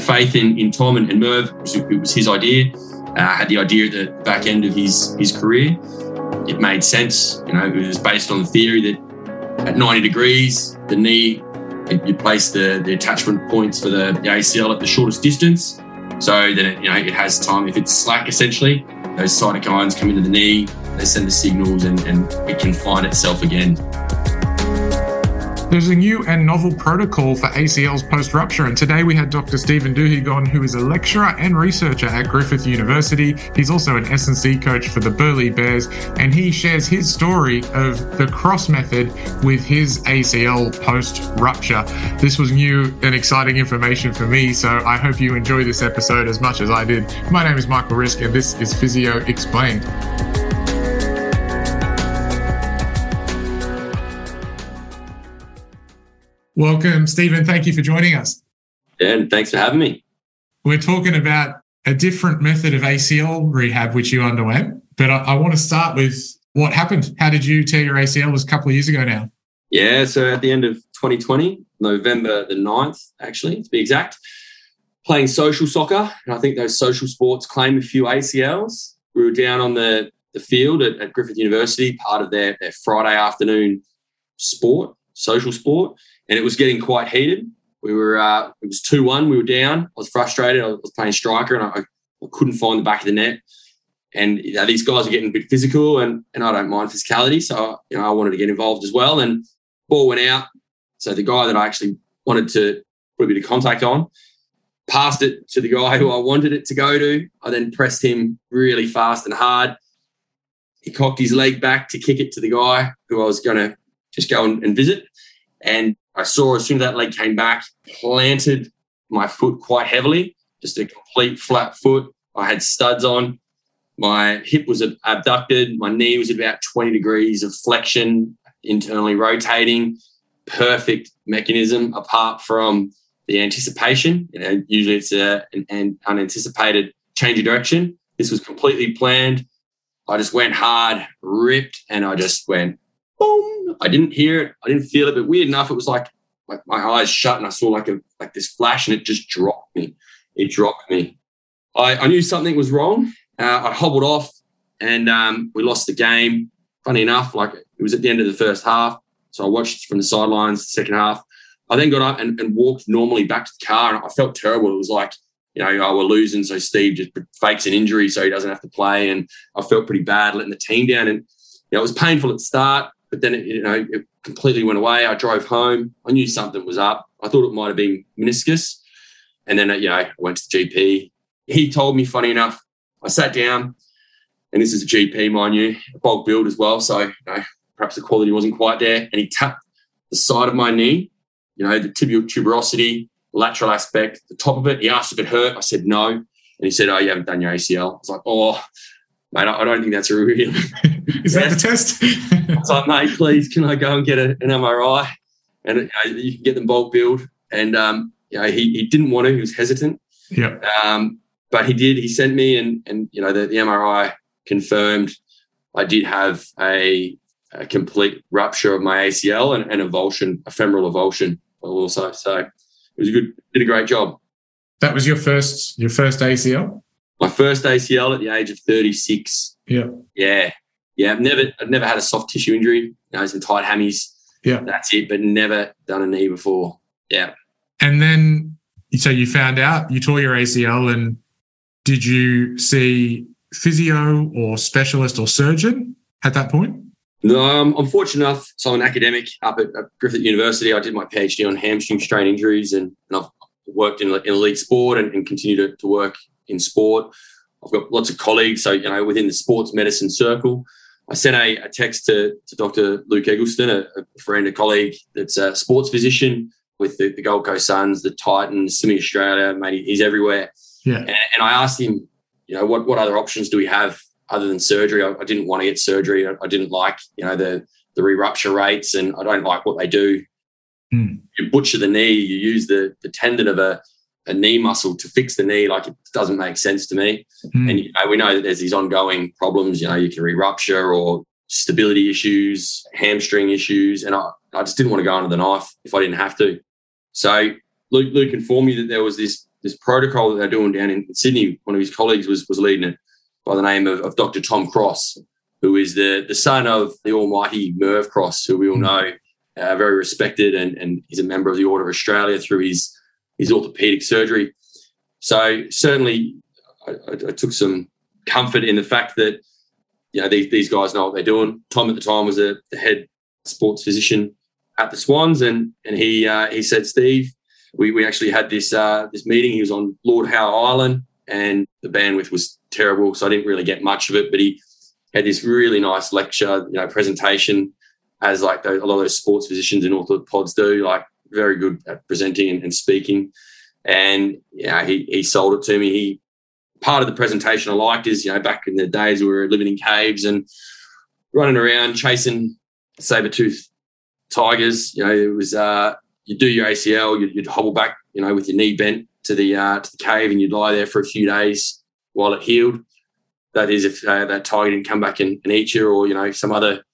had faith in, in Tom and, and Merv. It was his idea. Uh, had the idea at the back end of his, his career. It made sense. You know, it was based on the theory that at 90 degrees, the knee, you place the, the attachment points for the, the ACL at the shortest distance. So that it, you know, it has time. If it's slack, essentially, those cytokines come into the knee, they send the signals, and, and it can find itself again. There's a new and novel protocol for ACLs post rupture, and today we had Dr. Stephen Duhig on, who is a lecturer and researcher at Griffith University. He's also an S&C coach for the Burleigh Bears, and he shares his story of the cross method with his ACL post rupture. This was new and exciting information for me, so I hope you enjoy this episode as much as I did. My name is Michael Risk, and this is Physio Explained. Welcome, Stephen. Thank you for joining us. And thanks for having me. We're talking about a different method of ACL rehab which you underwent, but I, I want to start with what happened. How did you tear your ACL? It was a couple of years ago now. Yeah, so at the end of 2020, November the 9th, actually, to be exact, playing social soccer. And I think those social sports claim a few ACLs. We were down on the, the field at, at Griffith University, part of their, their Friday afternoon sport, social sport and it was getting quite heated. We were uh, it was two one. We were down. I was frustrated. I was playing striker, and I, I couldn't find the back of the net. And you know, these guys are getting a bit physical, and and I don't mind physicality, so you know I wanted to get involved as well. And ball went out. So the guy that I actually wanted to put a bit of contact on passed it to the guy who I wanted it to go to. I then pressed him really fast and hard. He cocked his leg back to kick it to the guy who I was going to just go and, and visit. And I saw as soon as that leg came back, planted my foot quite heavily, just a complete flat foot. I had studs on. My hip was abducted. My knee was at about 20 degrees of flexion, internally rotating. Perfect mechanism apart from the anticipation. You know, usually it's a, an, an unanticipated change of direction. This was completely planned. I just went hard, ripped, and I just went boom. I didn't hear it. I didn't feel it, but weird enough, it was like, like my eyes shut and I saw like a like this flash and it just dropped me. It dropped me. I, I knew something was wrong. Uh, I hobbled off and um, we lost the game. Funny enough, like it was at the end of the first half. So I watched from the sidelines the second half. I then got up and, and walked normally back to the car and I felt terrible. It was like, you know, oh, we're losing. So Steve just fakes an injury so he doesn't have to play. And I felt pretty bad letting the team down. And you know, it was painful at the start. But then, it, you know, it completely went away. I drove home. I knew something was up. I thought it might have been meniscus. And then, you know, I went to the GP. He told me, funny enough, I sat down, and this is a GP, mind you, a bulk billed as well. So, you know, perhaps the quality wasn't quite there. And he tapped the side of my knee, you know, the tibial tuberosity, lateral aspect, the top of it. He asked if it hurt. I said no. And he said, Oh, you haven't done your ACL. I was like, Oh, mate, I don't think that's a real. Is that the test? I was like, mate, please, can I go and get a, an MRI? And you, know, you can get them bulk billed. And um, you know, he, he didn't want to. He was hesitant. Yeah. Um, but he did. He sent me, and and you know, the, the MRI confirmed I did have a, a complete rupture of my ACL and, and avulsion, a femoral avulsion also. So it was a good, did a great job. That was your first your first ACL my first ACL at the age of 36. Yeah. Yeah. Yeah. I've never, I've never had a soft tissue injury, you know, some tight hammies. Yeah. That's it, but never done a knee before. Yeah. And then, so you found out you tore your ACL and did you see physio or specialist or surgeon at that point? No, um, I'm fortunate enough. So I'm an academic up at, at, Griffith University. I did my PhD on hamstring strain injuries and, and I've worked in, in elite sport and, and continue to, to work in sport. I've got lots of colleagues, so you know, within the sports medicine circle. I sent a, a text to, to Dr. Luke Eggleston, a, a, friend, a colleague that's a sports physician with the, the Gold Coast Suns, the Titans, Simi Australia. Mate, he's everywhere. Yeah. And, and, I asked him, you know, what what other options do we have other than surgery? I, I didn't want to get surgery. I, I, didn't like, you know, the the re-rupture rates, and I don't like what they do. Mm. You butcher the knee. You use the the tendon of a a knee muscle to fix the knee, like it doesn't make sense to me. Mm. And you know, we know that there's these ongoing problems. You know, you can re-rupture or stability issues, hamstring issues, and I, I just didn't want to go under the knife if I didn't have to. So Luke, Luke informed me that there was this this protocol that they're doing down in Sydney. One of his colleagues was was leading it by the name of, of Dr. Tom Cross, who is the the son of the almighty Merv Cross, who we all know, uh, very respected, and and he's a member of the Order of Australia through his his orthopedic surgery. So certainly, I, I took some comfort in the fact that you know these, these guys know what they're doing. Tom at the time was a, the head sports physician at the Swans, and and he uh, he said, Steve, we, we actually had this uh, this meeting. He was on Lord Howe Island, and the bandwidth was terrible, so I didn't really get much of it. But he had this really nice lecture, you know, presentation, as like a lot of those sports physicians and orthopods do, like very good at presenting and, and speaking. And yeah, he he sold it to me. He part of the presentation I liked is you know back in the days we were living in caves and running around chasing saber tooth tigers. You know, it was uh, you do your ACL, you'd, you'd, hobble back, you know, with your knee bent to the uh, to the cave, and you'd lie there for a few days while it healed. That is, if uh, that tiger didn't come back and, and, eat you, or you know, some other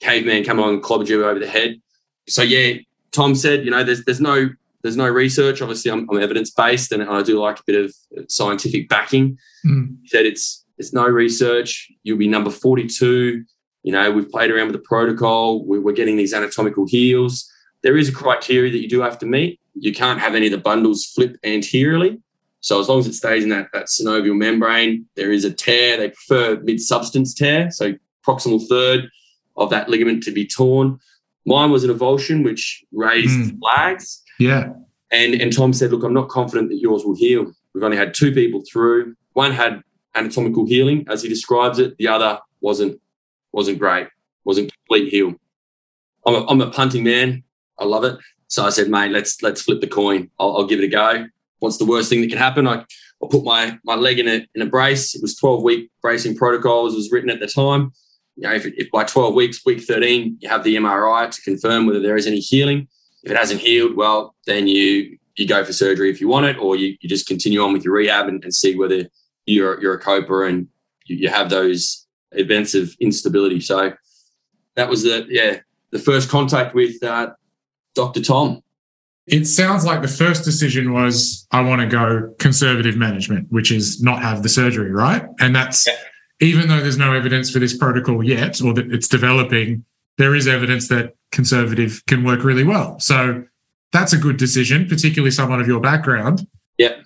caveman come along and clobbered you over the head. So yeah, Tom said, you know, there's there's no there's no research. Obviously, I'm, I'm evidence based, and I do like a bit of scientific backing. Mm. He said it's it's no research. You'll be number 42 you know, we've played around with the protocol. We're getting these anatomical heals. There is a criteria that you do have to meet. You can't have any of the bundles flip anteriorly. So as long as it stays in that, that synovial membrane, there is a tear. They prefer mid-substance tear, so proximal third of that ligament to be torn. Mine was an avulsion, which raised mm. flags. Yeah. And and Tom said, look, I'm not confident that yours will heal. We've only had two people through. One had anatomical healing, as he describes it. The other wasn't wasn't great, wasn't complete heal. I'm a, I'm a punting man. I love it. So I said, mate, let's let's flip the coin. I'll, I'll give it a go. What's the worst thing that can happen? I I put my my leg in a in a brace. It was 12 week bracing protocols was written at the time. You know, if, if by 12 weeks, week 13, you have the MRI to confirm whether there is any healing. If it hasn't healed, well, then you you go for surgery if you want it, or you, you just continue on with your rehab and, and see whether you're you're a coper and you, you have those events of instability. So that was the yeah the first contact with uh, Dr. Tom. It sounds like the first decision was I want to go conservative management, which is not have the surgery, right? And that's yeah. Even though there's no evidence for this protocol yet or that it's developing, there is evidence that conservative can work really well. So that's a good decision, particularly someone of your background. Yeah.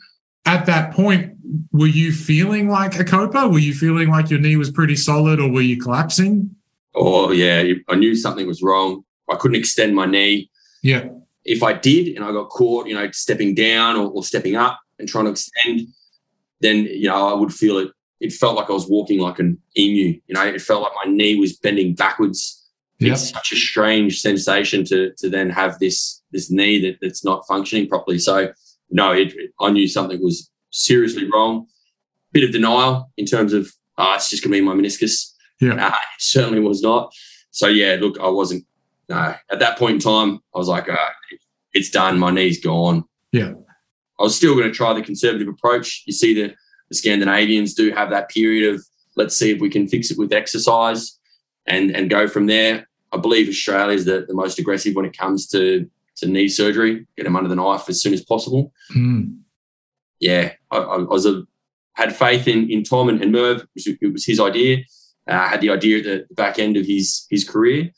At that point, were you feeling like a coper? Were you feeling like your knee was pretty solid or were you collapsing? Oh, yeah. I knew something was wrong. I couldn't extend my knee. Yeah. If I did and I got caught, you know, stepping down or, or stepping up and trying to extend, then, you know, I would feel it. It felt like I was walking like an emu. You know, it felt like my knee was bending backwards. Yep. It's such a strange sensation to to then have this this knee that, that's not functioning properly. So no, it, I knew something was seriously wrong. Bit of denial in terms of, oh, it's just going to be my meniscus. Yeah. Uh, it certainly was not. So, yeah, look, I wasn't, no. At that point in time, I was like, uh, it's done. My knee's gone. Yeah. I was still going to try the conservative approach. You see, the, the Scandinavians do have that period of let's see if we can fix it with exercise and, and go from there. I believe Australia is the, the most aggressive when it comes to, to knee surgery, get them under the knife as soon as possible. Mm yeah, I, I was a, had faith in in Tom and, and Merv. It was his idea. Uh, I had the idea at the back end of his his career.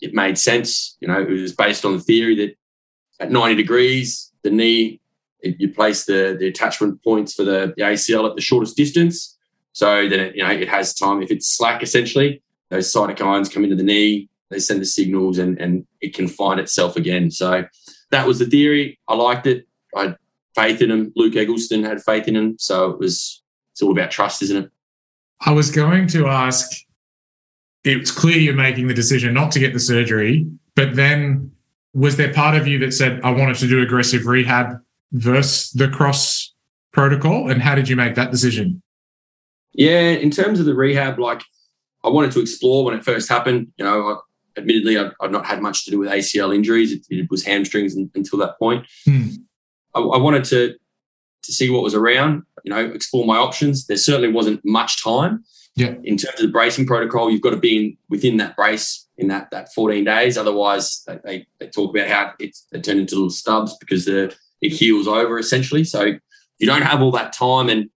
It made sense. You know, it was based on the theory that at 90 degrees, the knee, you place the, the attachment points for the, the ACL at the shortest distance. So that it, you know it has time. If it's slack, essentially, those cytokines come into the knee. They send the signals, and and it can find itself again. So that was the theory. I liked it. I had faith in him. Luke Eggleston had faith in him. So it was, it's all about trust, isn't it? I was going to ask, it's clear you're making the decision not to get the surgery, but then was there part of you that said, I wanted to do aggressive rehab versus the cross protocol? And how did you make that decision? Yeah, in terms of the rehab, like I wanted to explore when it first happened. You know, I, admittedly, I've, I've, not had much to do with ACL injuries. It, it was hamstrings until that point. Hmm. I, I wanted to to see what was around, you know, explore my options. There certainly wasn't much time. Yeah. In terms of the bracing protocol, you've got to be in, within that brace in that that 14 days. Otherwise, they, they talk about how it's they turn into little stubs because the it heals over essentially. So you don't have all that time, and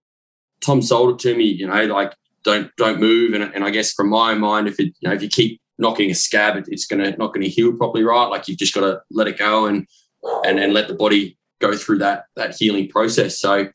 Tom sold it to me, you know, like don't don't move. And, and I guess from my mind, if it you know if you keep knocking a scab, it's gonna not gonna heal properly, right? Like you've just got to let it go and and and let the body go through that that healing process. So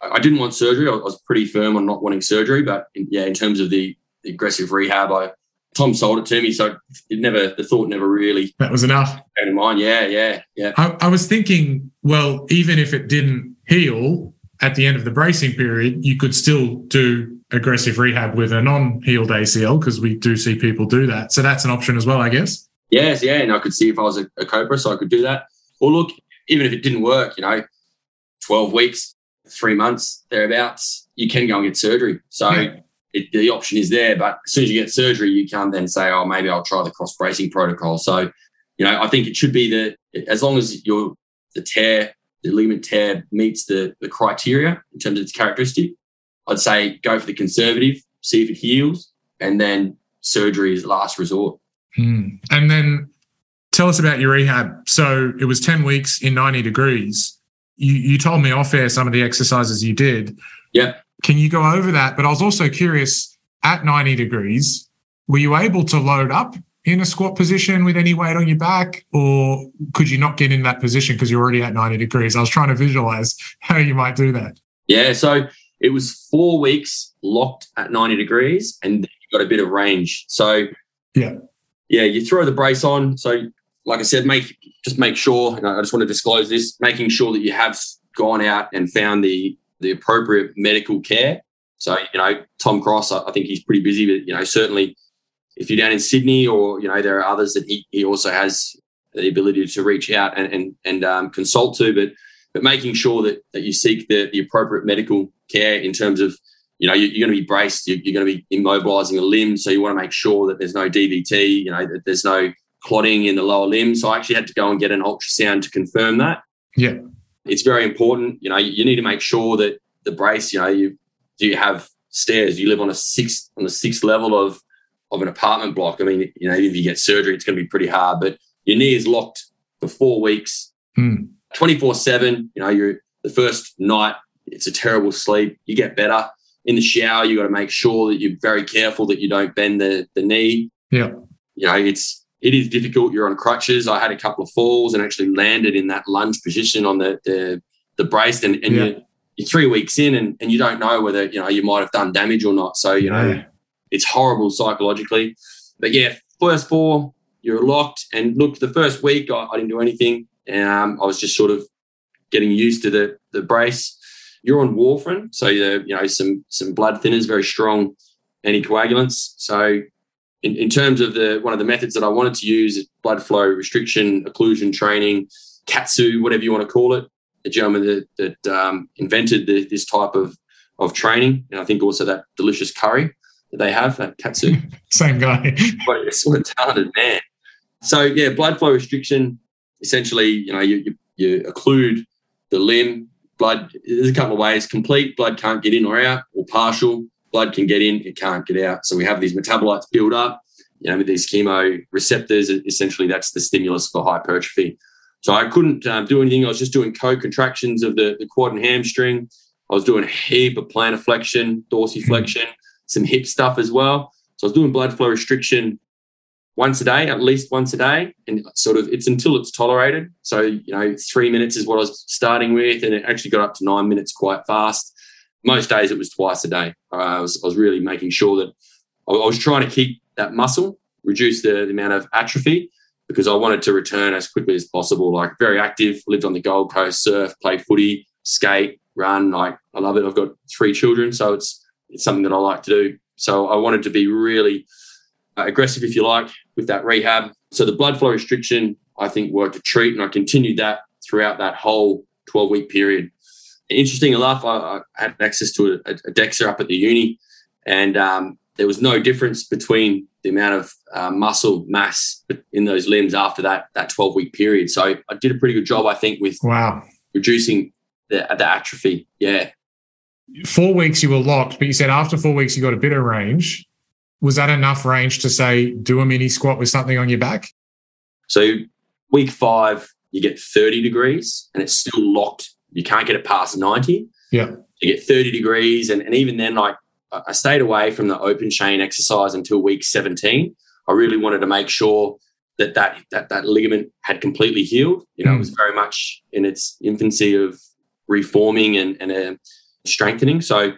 I didn't want surgery. I was pretty firm on not wanting surgery, but in, yeah, in terms of the, the aggressive rehab, I Tom sold it to me, so it never the thought never really that was enough. Came to mind, yeah, yeah, yeah. I, I was thinking, well, even if it didn't heal at the end of the bracing period, you could still do aggressive rehab with a non-healed ACL because we do see people do that. So that's an option as well, I guess. Yes, yeah, and I could see if I was a, a coper, so I could do that. Or look, even if it didn't work, you know, twelve weeks, three months thereabouts, you can go and get surgery. So yeah. It, the option is there. But as soon as you get surgery, you can't then say, "Oh, maybe I'll try the cross bracing protocol." So, you know, I think it should be the as long as your the tear, the ligament tear meets the the criteria in terms of its characteristic. I'd say go for the conservative, see if it heals, and then surgery is last resort. Hmm. And then tell us about your rehab. So it was 10 weeks in 90 degrees you, you told me off air some of the exercises you did. Yeah. Can you go over that? But I was also curious at 90 degrees, were you able to load up in a squat position with any weight on your back, or could you not get in that position because you're already at 90 degrees? I was trying to visualize how you might do that. Yeah. So it was four weeks locked at 90 degrees and you got a bit of range. So, yeah. Yeah, you throw the brace on. So like I said, make just make sure. And I just want to disclose this: making sure that you have gone out and found the the appropriate medical care. So you know, Tom Cross, I, think he's pretty busy, but you know, certainly if you're down in Sydney or you know, there are others that he, he also has the ability to reach out and and, and um, consult to, but but making sure that that you seek the the appropriate medical care in terms of you know you're, going to be braced, you're, you're going to be immobilizing a limb, so you want to make sure that there's no DVT, you know, that there's no clotting in the lower limb. So I actually had to go and get an ultrasound to confirm that. Yeah. It's very important. You know, you need to make sure that the brace, you know, you do you have stairs? You live on a sixth on the sixth level of of an apartment block. I mean, you know, if you get surgery, it's going to be pretty hard. But your knee is locked for four weeks, hmm. twenty four seven. You know, you're the first night. It's a terrible sleep. You get better in the shower. You got to make sure that you're very careful that you don't bend the the knee. Yeah. You know, it's it is difficult. You're on crutches. I had a couple of falls and actually landed in that lunge position on the the, the brace, and, and yeah. you're, you're, three weeks in, and, and you don't know whether you know you might have done damage or not. So you know, yeah. it's horrible psychologically. But yeah, first four, you're locked. And look, the first week I, I didn't do anything. Um, I was just sort of getting used to the the brace. You're on warfarin, so you know some some blood thinners, very strong anticoagulants. So in, in terms of the one of the methods that I wanted to use, blood flow restriction, occlusion training, KAATSU, whatever you want to call it. The gentleman that, that um, invented the, this type of of training, and I think also that delicious curry that they have, that KAATSU. Same guy. but a sort of talented man. So yeah, blood flow restriction. Essentially, you know, you, you, you occlude the limb. Blood. There's a couple of ways. Complete blood can't get in or out, or partial blood can get in, it can't get out. So we have these metabolites build up. You know, with these chemo receptors, essentially that's the stimulus for hypertrophy. So I couldn't um, do anything. I was just doing co-contractions of the, the quad and hamstring. I was doing a heap of plantar flexion, dorsiflexion, some hip stuff as well. So I was doing blood flow restriction once a day, at least once a day, and sort of it's until it's tolerated. So you know, three minutes is what I was starting with, and it actually got up to nine minutes quite fast most days it was twice a day. I, was, I was really making sure that I, I was trying to keep that muscle, reduce the, the, amount of atrophy because I wanted to return as quickly as possible. Like very active, lived on the Gold Coast, surf, play footy, skate, run. Like I love it. I've got three children, so it's it's something that I like to do. So I wanted to be really uh, aggressive, if you like, with that rehab. So the blood flow restriction, I think, worked a treat, and I continued that throughout that whole 12 week period interesting enough, I, I had access to a, a, DEXA up at the uni, and um, there was no difference between the amount of uh, muscle mass in those limbs after that that 12 week period. So I did a pretty good job, I think, with wow reducing the, the atrophy. Yeah. Four weeks you were locked, but you said after four weeks you got a bit of range. Was that enough range to say do a mini squat with something on your back? So week five, you get 30 degrees and it's still locked you can't get it past 90. Yeah. To get 30 degrees. And, and even then, like I stayed away from the open chain exercise until week 17. I really wanted to make sure that that that, that ligament had completely healed. You know, mm. it was very much in its infancy of reforming and, and uh, strengthening. So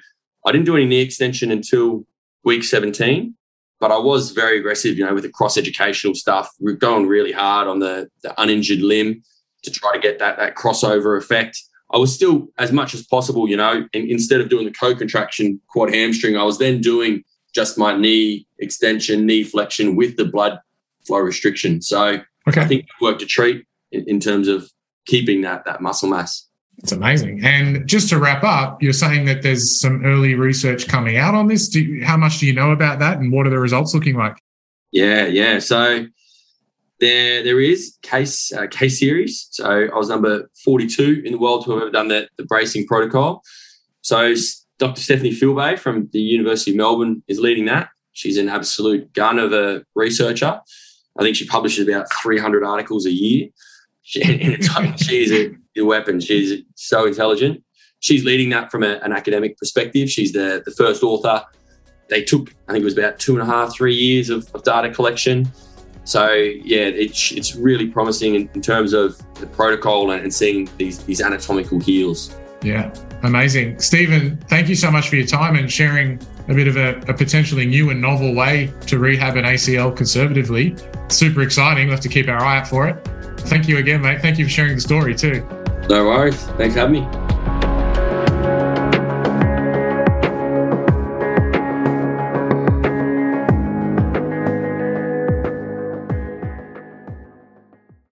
I didn't do any knee extension until week 17, but I was very aggressive, you know, with the cross educational stuff. We're going really hard on the, the uninjured limb to try to get that, that crossover effect. I was still, as much as possible, you know, in, instead of doing the co-contraction quad hamstring, I was then doing just my knee extension, knee flexion with the blood flow restriction. So okay. I think it worked a treat in, in terms of keeping that that muscle mass. It's amazing. And just to wrap up, you're saying that there's some early research coming out on this. You, how much do you know about that, and what are the results looking like? Yeah, yeah. So there, there is case uh, case series. So I was number 42 in the world to have ever done the, the bracing protocol. So Dr. Stephanie Filbay from the University of Melbourne is leading that. She's an absolute gun of a researcher. I think she publishes about 300 articles a year. She, she's a, a, weapon. She's so intelligent. She's leading that from a, an academic perspective. She's the, the first author. They took, I think it was about two and a half, three years of, of data collection. So yeah, it's it's really promising in, in terms of the protocol and, and, seeing these these anatomical heals. Yeah, amazing, Stephen. Thank you so much for your time and sharing a bit of a, a potentially new and novel way to rehab an ACL conservatively. Super exciting. We'll have to keep our eye out for it. Thank you again, mate. Thank you for sharing the story too. No worries. Thanks for having me.